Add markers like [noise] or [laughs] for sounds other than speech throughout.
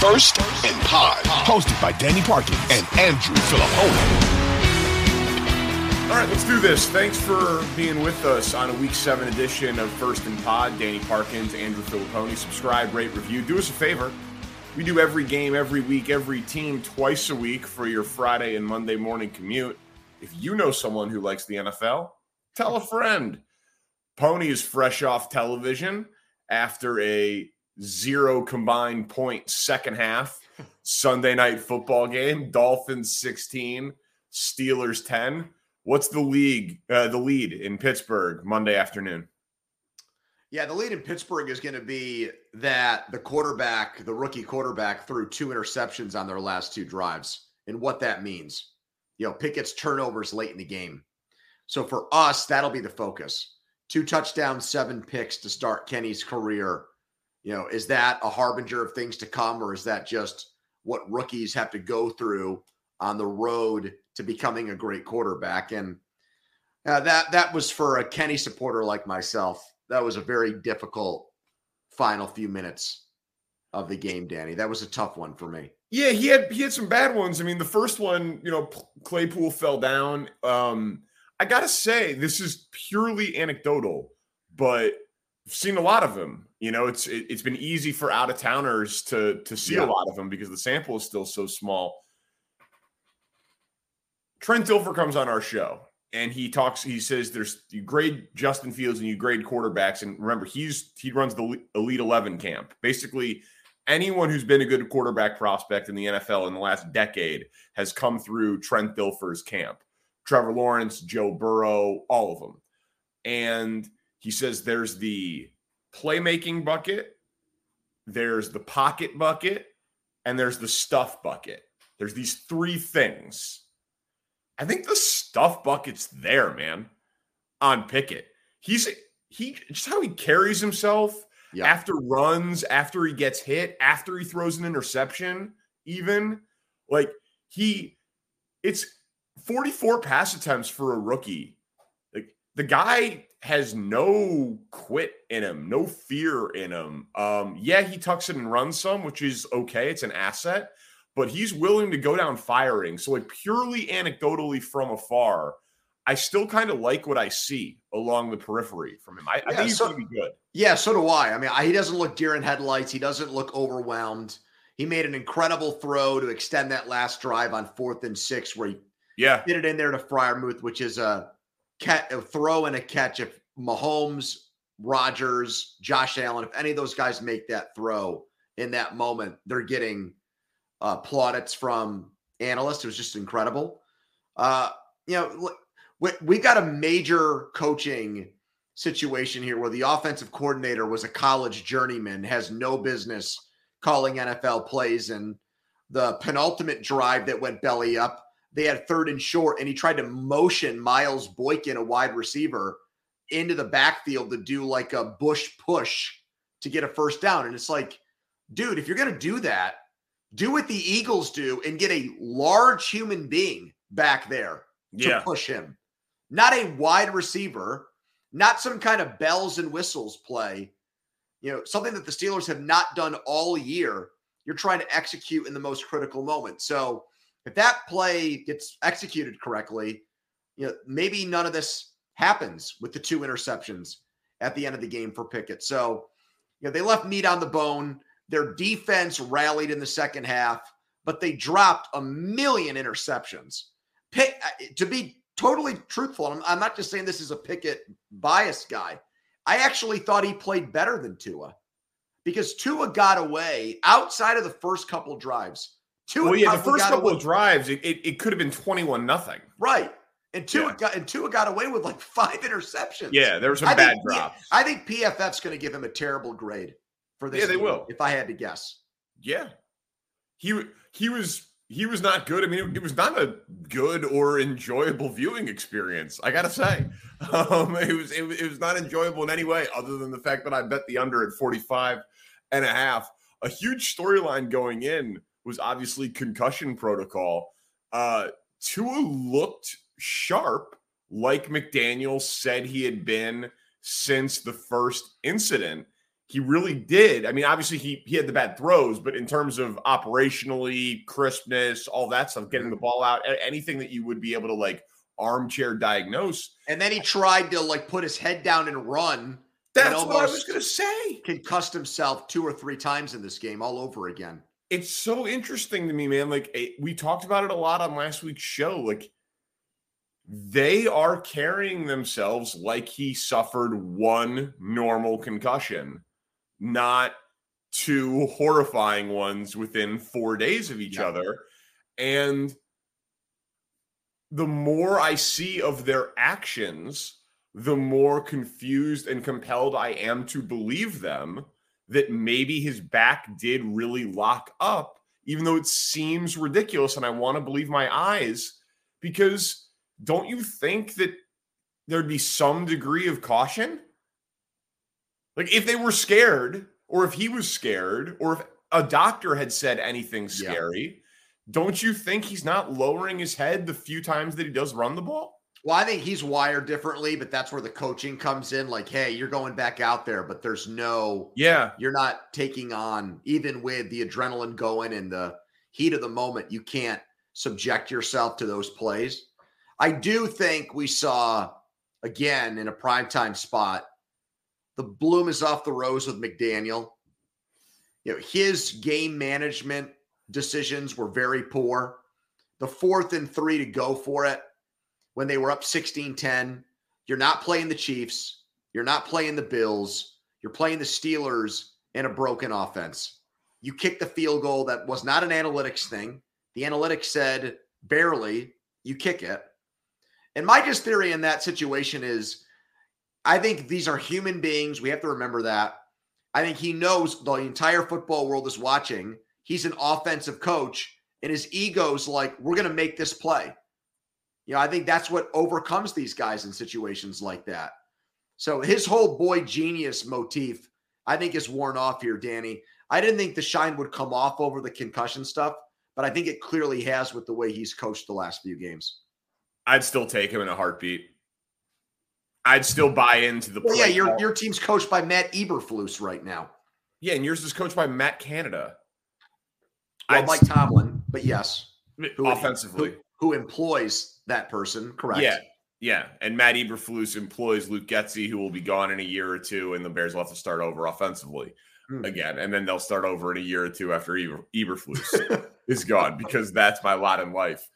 First and Pod, hosted by Danny Parkins and Andrew Filippone. All right, let's do this. Thanks for being with us on a Week 7 edition of First and Pod. Danny Parkins, Andrew Filippone. Subscribe, rate, review. Do us a favor. We do every game, every week, every team twice a week for your Friday and Monday morning commute. If you know someone who likes the NFL, tell a friend. Pony is fresh off television after a zero combined point second half Sunday night football game. Dolphins 16, Steelers 10. What's the league, uh, the lead in Pittsburgh Monday afternoon? Yeah, the lead in Pittsburgh is going to be that the quarterback, the rookie quarterback, threw two interceptions on their last two drives and what that means. You know, Pickett's turnovers late in the game. So for us, that'll be the focus. Two touchdowns, seven picks to start Kenny's career you know, is that a harbinger of things to come, or is that just what rookies have to go through on the road to becoming a great quarterback? And uh, that that was for a Kenny supporter like myself. That was a very difficult final few minutes of the game, Danny. That was a tough one for me. Yeah, he had he had some bad ones. I mean, the first one, you know, Claypool fell down. Um, I gotta say, this is purely anecdotal, but seen a lot of them. You know, it's it, has been easy for out of towners to to see yeah. a lot of them because the sample is still so small. Trent Dilfer comes on our show and he talks. He says, "There's you grade Justin Fields and you grade quarterbacks." And remember, he's he runs the Elite Eleven camp. Basically, anyone who's been a good quarterback prospect in the NFL in the last decade has come through Trent Dilfer's camp. Trevor Lawrence, Joe Burrow, all of them. And he says there's the playmaking bucket, there's the pocket bucket, and there's the stuff bucket. There's these three things. I think the stuff bucket's there, man, on Pickett. He's he just how he carries himself yeah. after runs, after he gets hit, after he throws an interception, even like he it's 44 pass attempts for a rookie. Like the guy has no quit in him, no fear in him. Um, yeah, he tucks it and runs some, which is okay. It's an asset, but he's willing to go down firing. So, like purely anecdotally from afar, I still kind of like what I see along the periphery from him. I, yeah, I think he's so, going to be good. Yeah, so do I. I mean, he doesn't look deer in headlights. He doesn't look overwhelmed. He made an incredible throw to extend that last drive on fourth and six, where he yeah hit it in there to Freiermuth, which is a catch, throw and a catch. If Mahomes, Rodgers, Josh Allen, if any of those guys make that throw in that moment, they're getting uh, plaudits from analysts. It was just incredible. Uh, you know, we, we got a major coaching situation here where the offensive coordinator was a college journeyman, has no business calling NFL plays. And the penultimate drive that went belly up, they had third and short, and he tried to motion Miles Boykin, a wide receiver, into the backfield to do like a tush push to get a first down. And it's like, dude, if you're going to do that, do what the Eagles do and get a large human being back there to yeah. push him, not a wide receiver, not some kind of bells and whistles play. You know, something that the Steelers have not done all year. You're trying to execute in the most critical moment. So, if that play gets executed correctly, you know, maybe none of this happens with the two interceptions at the end of the game for Pickett. So, you know, they left meat on the bone. Their defense rallied in the second half, but they dropped a million interceptions. Pick, uh, to be totally truthful, I'm, I'm not just saying this is a Pickett bias guy. I actually thought he played better than Tua because Tua got away outside of the first couple drives. Tua well, yeah, the first couple away. of drives, it, it, it could have been 21 nothing. Right. And Tua, yeah. got, and Tua got away with like five interceptions. Yeah, there were some I bad think, drops. I think PFF's going to give him a terrible grade for this. Yeah, they will. If I had to guess. Yeah, he he was he was not good. I mean, it, it was not a good or enjoyable viewing experience. I gotta say, [laughs] um, it was it, it was not enjoyable in any way, other than the fact that I bet the under at 45 and a half. A huge storyline going in was obviously concussion protocol. Uh, Tua looked sharp, like McDaniel said he had been since the first incident. He really did. I mean, obviously he he had the bad throws, but in terms of operationally crispness, all that stuff, getting the ball out, anything that you would be able to like armchair diagnose. And then he tried to like put his head down and run. That's what I was going to say. Concussed himself two or three times in this game, all over again. It's so interesting to me, man. Like it, we talked about it a lot on last week's show. Like they are carrying themselves like he suffered one normal concussion, not two horrifying ones within four days of each yeah. other. And the more I see of their actions, the more confused and compelled I am to believe them that maybe his back did really lock up, even though it seems ridiculous. And I want to believe my eyes because don't you think that there'd be some degree of caution? Like if they were scared, or if he was scared, or if a doctor had said anything scary, yeah. don't you think he's not lowering his head the few times that he does run the ball? Well, I think he's wired differently, but that's where the coaching comes in. Like, hey, you're going back out there, but there's no, yeah, you're not taking on, even with the adrenaline going and the heat of the moment, you can't subject yourself to those plays. I do think we saw again in a primetime spot the bloom is off the rose with McDaniel. You know, his game management decisions were very poor. The fourth and three to go for it when they were up 16 10. You're not playing the Chiefs. You're not playing the Bills. You're playing the Steelers in a broken offense. You kicked the field goal that was not an analytics thing. The analytics said barely you kick it. And my just theory in that situation is I think these are human beings. We have to remember that. I think he knows the entire football world is watching. He's an offensive coach, and his ego's like, we're going to make this play. You know, I think that's what overcomes these guys in situations like that. So his whole boy genius motif, I think, is worn off here, Danny. I didn't think the shine would come off over the concussion stuff, but I think it clearly has with the way he's coached the last few games. I'd still take him in a heartbeat. I'd still buy into the. Well, yeah, your your team's coached by Matt Eberflus right now. Yeah, and yours is coached by Matt Canada. Well, I'd, Mike Tomlin, but yes, who, offensively, who, who, employs that person? Correct. Yeah, yeah, and Matt Eberflus employs Luke Getsy, who will be gone in a year or two, and the Bears will have to start over offensively hmm. again, and then they'll start over in a year or two after Eber, Eberflus [laughs] is gone because that's my lot in life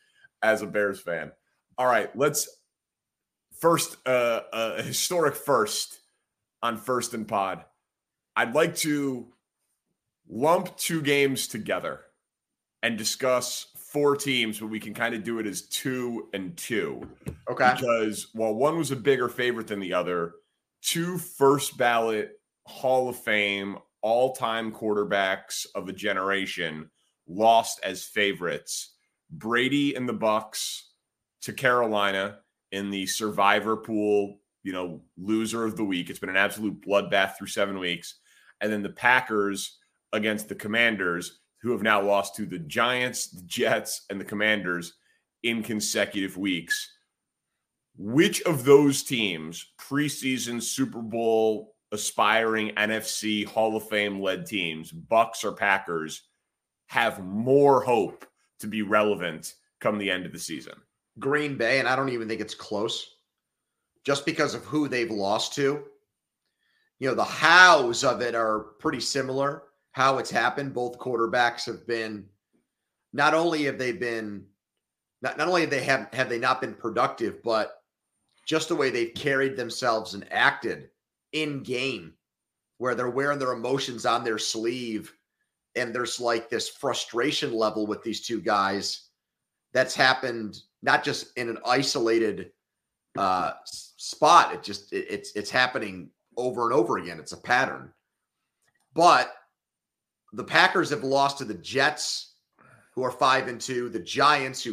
as a Bears fan. All right, let's first uh, a historic first on first and pod. I'd like to lump two games together and discuss four teams, but we can kind of do it as two and two. Okay. Because while one was a bigger favorite than the other, two first ballot Hall of Fame all time quarterbacks of a generation lost as favorites. Brady and the Bucs to Carolina in the survivor pool, you know, loser of the week. It's been an absolute bloodbath through seven weeks. And then the Packers against the Commanders, who have now lost to the Giants, the Jets, and the Commanders in consecutive weeks. Which of those teams, preseason Super Bowl aspiring NFC Hall of Fame led teams, Bucs or Packers, have more hope to be relevant come the end of the season? Green Bay, and I don't even think it's close, just because of who they've lost to. You know, the hows of it are pretty similar. How it's happened. Both quarterbacks have been not only have they been not, not only have they have have they not been productive, but just the way they've carried themselves and acted in game, where they're wearing their emotions on their sleeve, and there's like this frustration level with these two guys that's happened not just in an isolated uh, spot. It just it, it's it's happening over and over again. It's a pattern. But the Packers have lost to the Jets, who are five and two, the Giants, who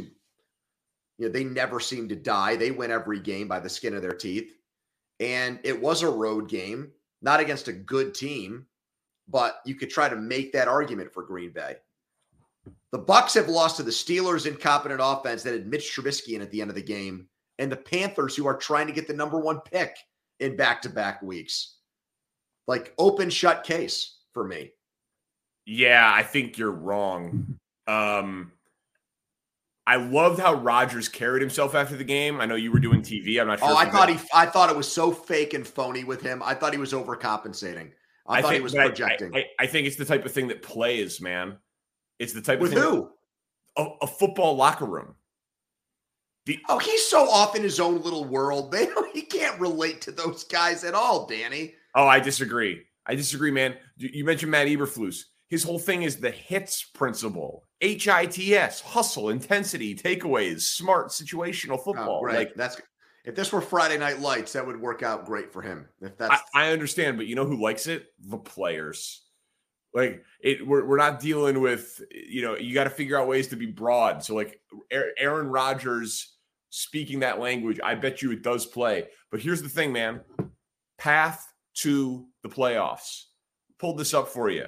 you know they never seem to die. They win every game by the skin of their teeth. And it was a road game, not against a good team, but you could try to make that argument for Green Bay. The Bucs have lost to the Steelers incompetent offense that had Mitch Trubisky in at the end of the game, and the Panthers, who are trying to get the number one pick in back-to-back weeks. Like open shut case for me. Yeah, I think you're wrong. Um, I loved how Rodgers carried himself after the game. I know you were doing TV. I'm not sure. Oh, I thought he. I thought it was so fake and phony with him. I thought he was overcompensating. I, I thought think, he was projecting. I, I, I, think it's the type of thing that plays, man. It's the type with of thing who? a, a, football locker room. The, oh, he's so off in his own little world. [laughs] They he can't relate to those guys at all, Danny. Oh, I disagree. I disagree, man. You mentioned Matt Eberflus. His whole thing is the HITS principle. H I T S, hustle, intensity, takeaways, smart, situational oh, football. Oh, right. Like that's if this were Friday Night Lights, that would work out great for him. If that's I, I understand, but you know who likes it? The players. Like it, we're, we're not dealing with you know you got to figure out ways to be broad. So like Aaron Rodgers speaking that language, I bet you it does play. But here's the thing, man: path to the playoffs. Pulled this up for you.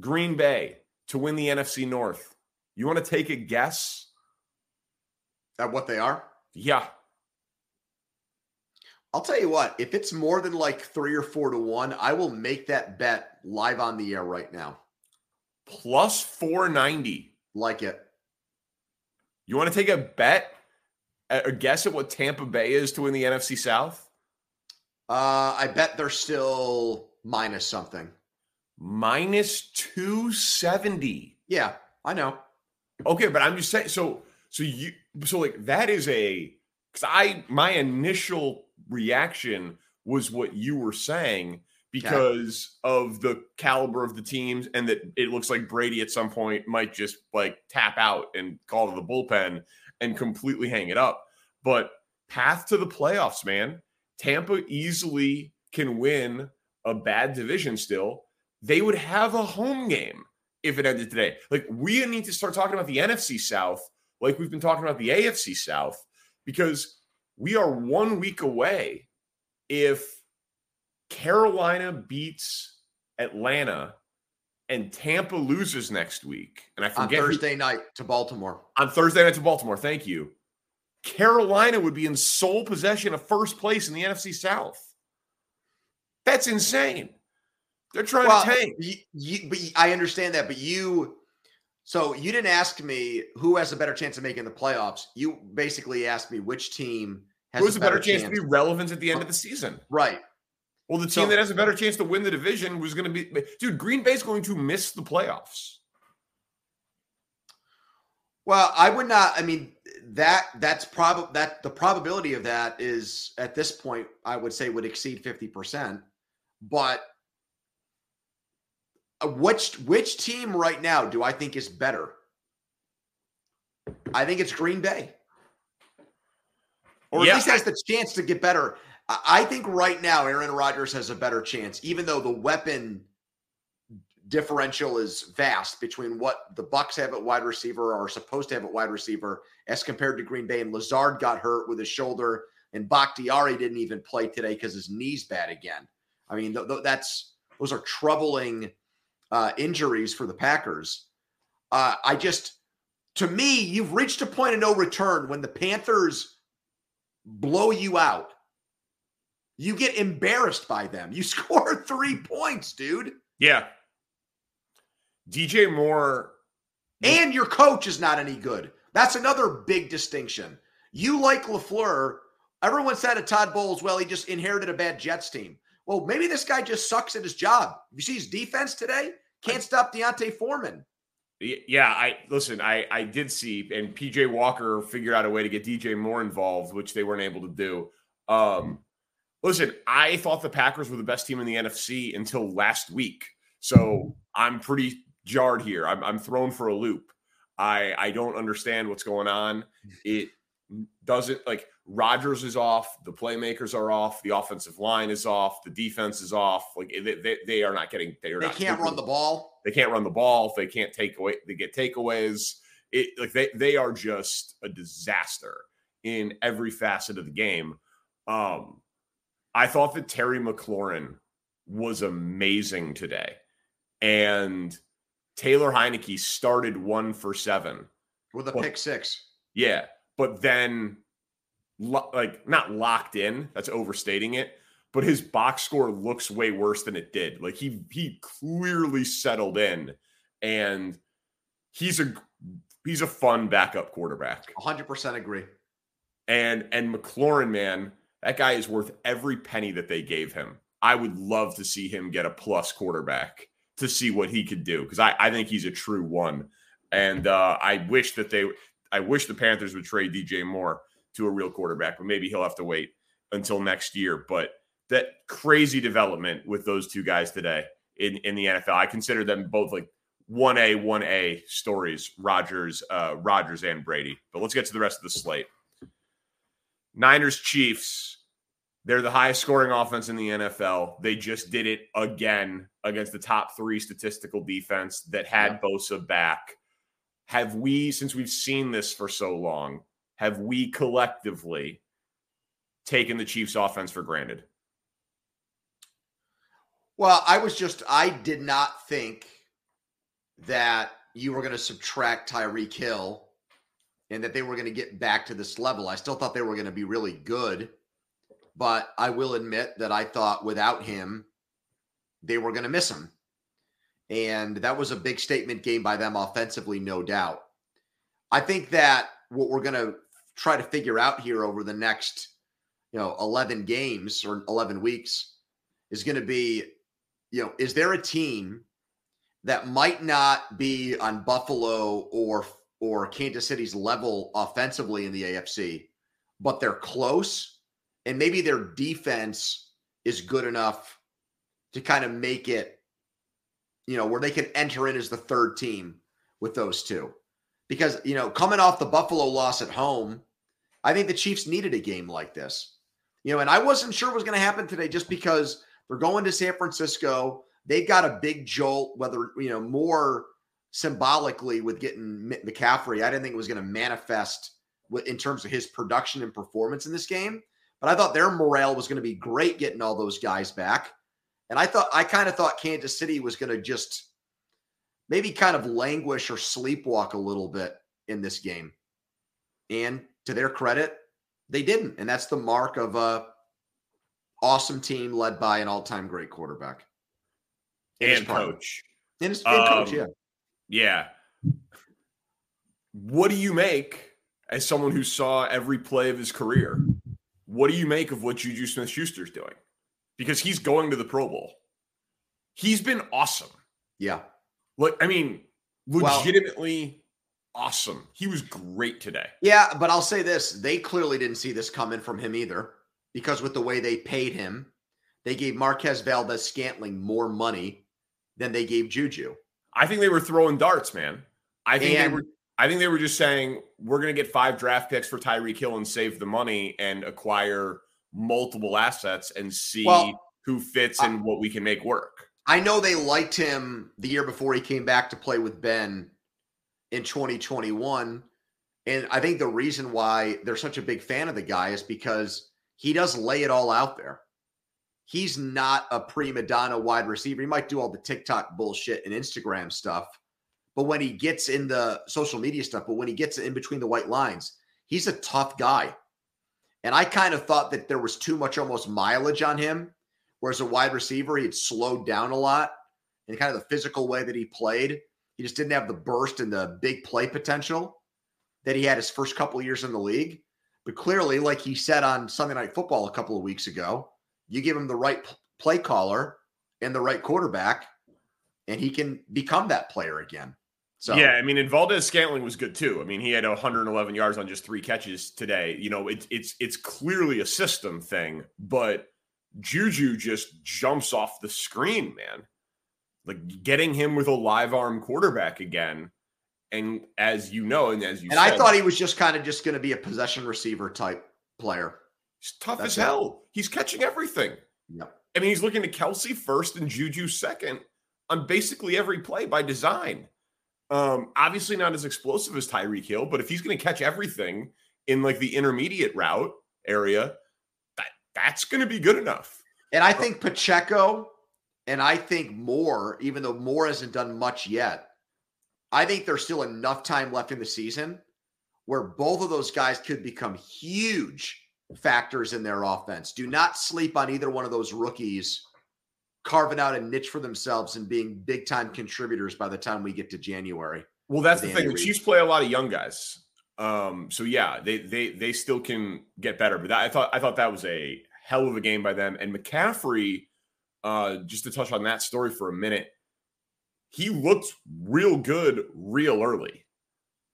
Green Bay to win the NFC North. You want to take a guess at what they are? Yeah. I'll tell you what, if it's more than like three or four to one, I will make that bet live on the air right now. Plus 490. Like it. You want to take a bet, a guess at what Tampa Bay is to win the NFC South? Uh, I bet they're still minus something. Minus 270. Yeah, I know. Okay, but I'm just saying so so you so like that is a because I my initial reaction was what you were saying because yeah. of the caliber of the teams and that it looks like Brady at some point might just like tap out and call to the bullpen and completely hang it up. But path to the playoffs, man. Tampa easily can win a bad division still. They would have a home game if it ended today. Like we need to start talking about the NFC South like we've been talking about the AFC South because we are one week away if Carolina beats Atlanta and Tampa loses next week. And I forget on Thursday who, night to Baltimore. On Thursday night to Baltimore. Thank you. Carolina would be in sole possession of first place in the NFC South. That's insane. They're trying well, to tank. You, you, but I understand that, but you so you didn't ask me who has a better chance of making the playoffs. You basically asked me which team has who has a better, better chance, chance, to be relevant at the end of the season. Right. Well, the team so, that has a better chance to win the division was going to be dude. Green Bay's going to miss the playoffs. Well, I would not. I mean, that that's probably that the probability of that is at this point, I would say would exceed fifty percent. But Uh, which which team right now do I think is better? I think it's Green Bay. Or at least has the chance to get better. I think right now Aaron Rodgers has a better chance, even though the weapon differential is vast between what the Bucs have at wide receiver or are supposed to have at wide receiver as compared to Green Bay. And Lazard got hurt with his shoulder, and Bakhtiari didn't even play today because his knee's bad again. I mean, th- th- that's those are troubling uh, injuries for the Packers. Uh, I just, to me, you've reached a point of no return when the Panthers blow you out. You get embarrassed by them. You [laughs] score three points, dude. Yeah. DJ Moore. And your coach is not any good. That's another big distinction. You like LaFleur. Everyone said to Todd Bowles, well, he just inherited a bad Jets team. Well, maybe this guy just sucks at his job. You see his defense today? Can't stop D'Onta Foreman. Yeah, I listen. I I did see, and PJ Walker figured out a way to get DJ Moore involved, which they weren't able to do. Um, listen, I thought the Packers were the best team in the NFC until last week, so I'm pretty jarred here. I'm, I'm thrown for a loop. I I don't understand what's going on. It doesn't like Rodgers is off, the playmakers are off, the offensive line is off, the defense is off. Like they, they, they are not getting they are they can't run the ball. They can't run the ball. They can't take away. They get takeaways. It like they they are just a disaster in every facet of the game. Um, I thought that Terry McLaurin was amazing today, and Taylor Heinicke started one for seven with a but, pick six. Yeah, but then lo- like not locked in. That's overstating it. But his box score looks way worse than it did. Like he he clearly settled in, and he's a he's a fun backup quarterback. 100% agree. And and McLaurin, man, that guy is worth every penny that they gave him. I would love to see him get a plus quarterback to see what he could do because I, I think he's a true one. And uh, I wish that they, I wish the Panthers would trade DJ Moore to a real quarterback, but maybe he'll have to wait until next year. But that crazy development with those two guys today in, in the NFL, I consider them both like one A, one A stories, Rogers, uh, Rodgers and Brady. But let's get to the rest of the slate. Niners, Chiefs. They're the highest scoring offense in the NFL. They just did it again against the top three statistical defense that had yeah. Bosa back. Have we, since we've seen this for so long, have we collectively taken the Chiefs offense for granted? Well, I was just, I did not think that you were going to subtract Tyreek Hill and that they were going to get back to this level. I still thought they were going to be really good, but I will admit that I thought without him, they were going to miss him. And that was a big statement game by them offensively, no doubt. I think that what we're going to try to figure out here over the next, you know, 11 games or 11 weeks is going to be, you know, is there a team that might not be on Buffalo or or Kansas City's level offensively in the AFC, but they're close and maybe their defense is good enough to kind of make it you know where they can enter in as the third team with those two because you know coming off the Buffalo loss at home, I think the Chiefs needed a game like this. You know, and I wasn't sure what was going to happen today just because they're going to San Francisco. They've got a big jolt, whether you know more symbolically with getting McCaffrey. I didn't think it was going to manifest in terms of his production and performance in this game, but I thought their morale was going to be great getting all those guys back. And I thought I kind of thought Kansas City was going to just maybe kind of languish or sleepwalk a little bit in this game. And to their credit, they didn't. And that's the mark of a awesome team led by an all-time great quarterback. And coach. And, his, and um, coach, yeah. Yeah. What do you make as someone who saw every play of his career? What do you make of what Juju Smith Schuster's doing? Because he's going to the Pro Bowl. He's been awesome. Yeah. Like, I mean, legitimately well, awesome. He was great today. Yeah, but I'll say this they clearly didn't see this coming from him either, because with the way they paid him, they gave Marquez Valdes Scantling more money than they gave Juju. I think they were throwing darts, man. I think and, they were. I think they were just saying we're going to get five draft picks for Tyreek Hill and save the money and acquire multiple assets and see well, who fits and what we can make work. I know they liked him the year before he came back to play with Ben in 2021. And I think the reason why they're such a big fan of the guy is because he does lay it all out there. He's not a prima donna wide receiver. He might do all the TikTok bullshit and Instagram stuff, but when he gets in the social media stuff, but when he gets in between the white lines, he's a tough guy. And I kind of thought that there was too much almost mileage on him Whereas a wide receiver, he had slowed down a lot in kind of the physical way that he played. He just didn't have the burst and the big play potential that he had his first couple years in the league. But clearly, like he said on Sunday Night Football a couple of weeks ago, you give him the right play caller and the right quarterback, and he can become that player again. So yeah, I mean, and Valdes Scantling was good too. I mean, he had 111 yards on just three catches today. You know, it's it's it's clearly a system thing, but Juju just jumps off the screen, man. Like getting him with a live arm quarterback again. And as you know, and as you and said, I thought he was just kind of just going to be a possession receiver type player. He's tough That's as hell. He's catching everything. Yep. I mean, he's looking to Kelce first and Juju second on basically every play by design. Um, obviously not as explosive as Tyreek Hill, but if he's going to catch everything in like the intermediate route area, that's going to be good enough. And I think Pacheco and I think Moore, even though Moore hasn't done much yet, I think there's still enough time left in the season where both of those guys could become huge factors in their offense. Do not sleep on either one of those rookies carving out a niche for themselves and being big time contributors by the time we get to January. Well, that's the thing. The Chiefs play a lot of young guys. Um, so yeah, they they they still can get better. But that, I thought I thought that was a hell of a game by them. And McCaffrey, uh, just to touch on that story for a minute, he looked real good real early.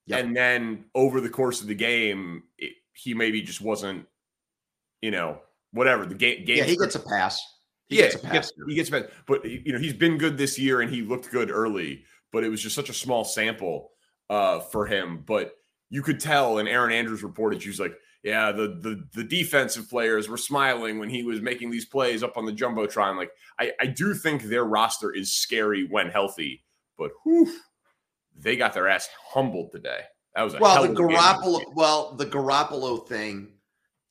Yep. And then over the course of the game, it, he maybe just wasn't, you know, whatever the game. game yeah, he gets a pass. He yeah, gets a pass. He gets, he gets a pass. But you know, he's been good this year, and he looked good early. But it was just such a small sample uh, for him. But you could tell, and Erin Andrews reported, she was like, "Yeah, the the the defensive players were smiling when he was making these plays up on the jumbotron." Like, I I do think their roster is scary when healthy, but whew, they got their ass humbled today. That was well, the Garoppolo. Well, the Garoppolo thing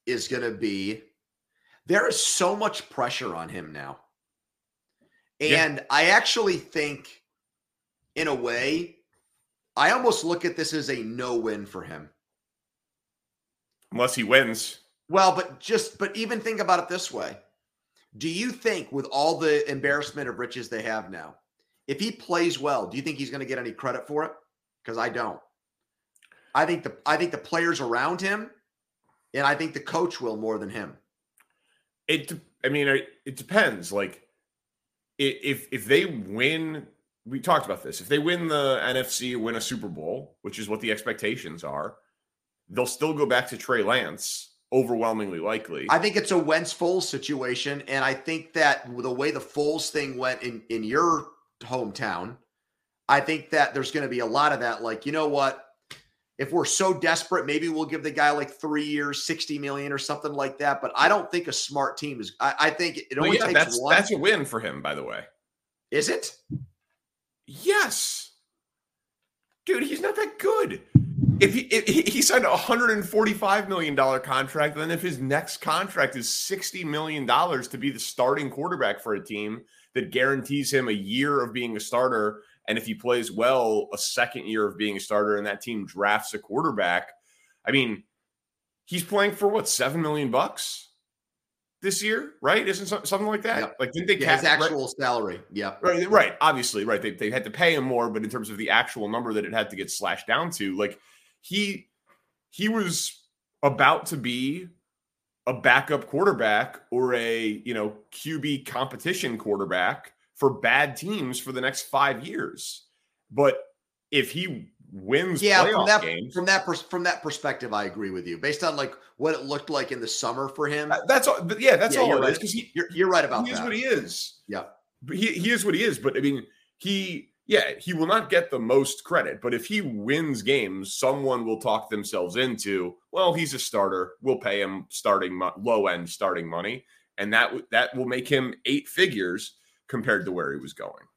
is going to be there is so much pressure on him now. And yeah. I actually think, in a way, I almost look at this as a no win for him. Unless he wins. Well, but just, but even think about it this way. Do you think, with all the embarrassment of riches they have now, if he plays well, do you think he's going to get any credit for it? Because I don't. I think the I think the players around him, and I think the coach will more than him. It, I mean, it depends. Like, if if they win, we talked about this. If they win the NFC, win a Super Bowl, which is what the expectations are, they'll still go back to Trey Lance, overwhelmingly likely. I think it's a Wentz Foles situation, and I think that the way the Foles thing went in in your hometown, I think that there's going to be a lot of that. Like, you know what? if we're so desperate, maybe we'll give the guy like three years, 60 million or something like that. But I don't think a smart team is, I, I think it only well, yeah, takes that's, one. That's a win for him, by the way. Is it? Yes. Dude, he's not that good. If he, if he signed a $145 million contract, then if his next contract is $60 million to be the starting quarterback for a team that guarantees him a year of being a starter and if he plays well, a second year of being a starter and that team drafts a quarterback, I mean, he's playing for what, seven million bucks this year, right? Isn't something like that? Like, didn't they yeah, his actual right? salary? Yeah. Right, right. Obviously, right. They, they had to pay him more, but in terms of the actual number that it had to get slashed down to, like he he was about to be a backup quarterback or a you know QB competition quarterback for bad teams for the next five years. But if he wins, yeah, from that games, from that pers- from that perspective, I agree with you. Based on like what it looked like in the summer for him, uh, that's all. Yeah, that's yeah, all it right. is because you're, you're right about he that. is what he is. Yeah, but he he is what he is. But I mean, he yeah, he will not get the most credit, but if he wins games, someone will talk themselves into, well, he's a starter. We'll pay him starting mo- low end starting money, and that that will make him eight figures compared to where he was going.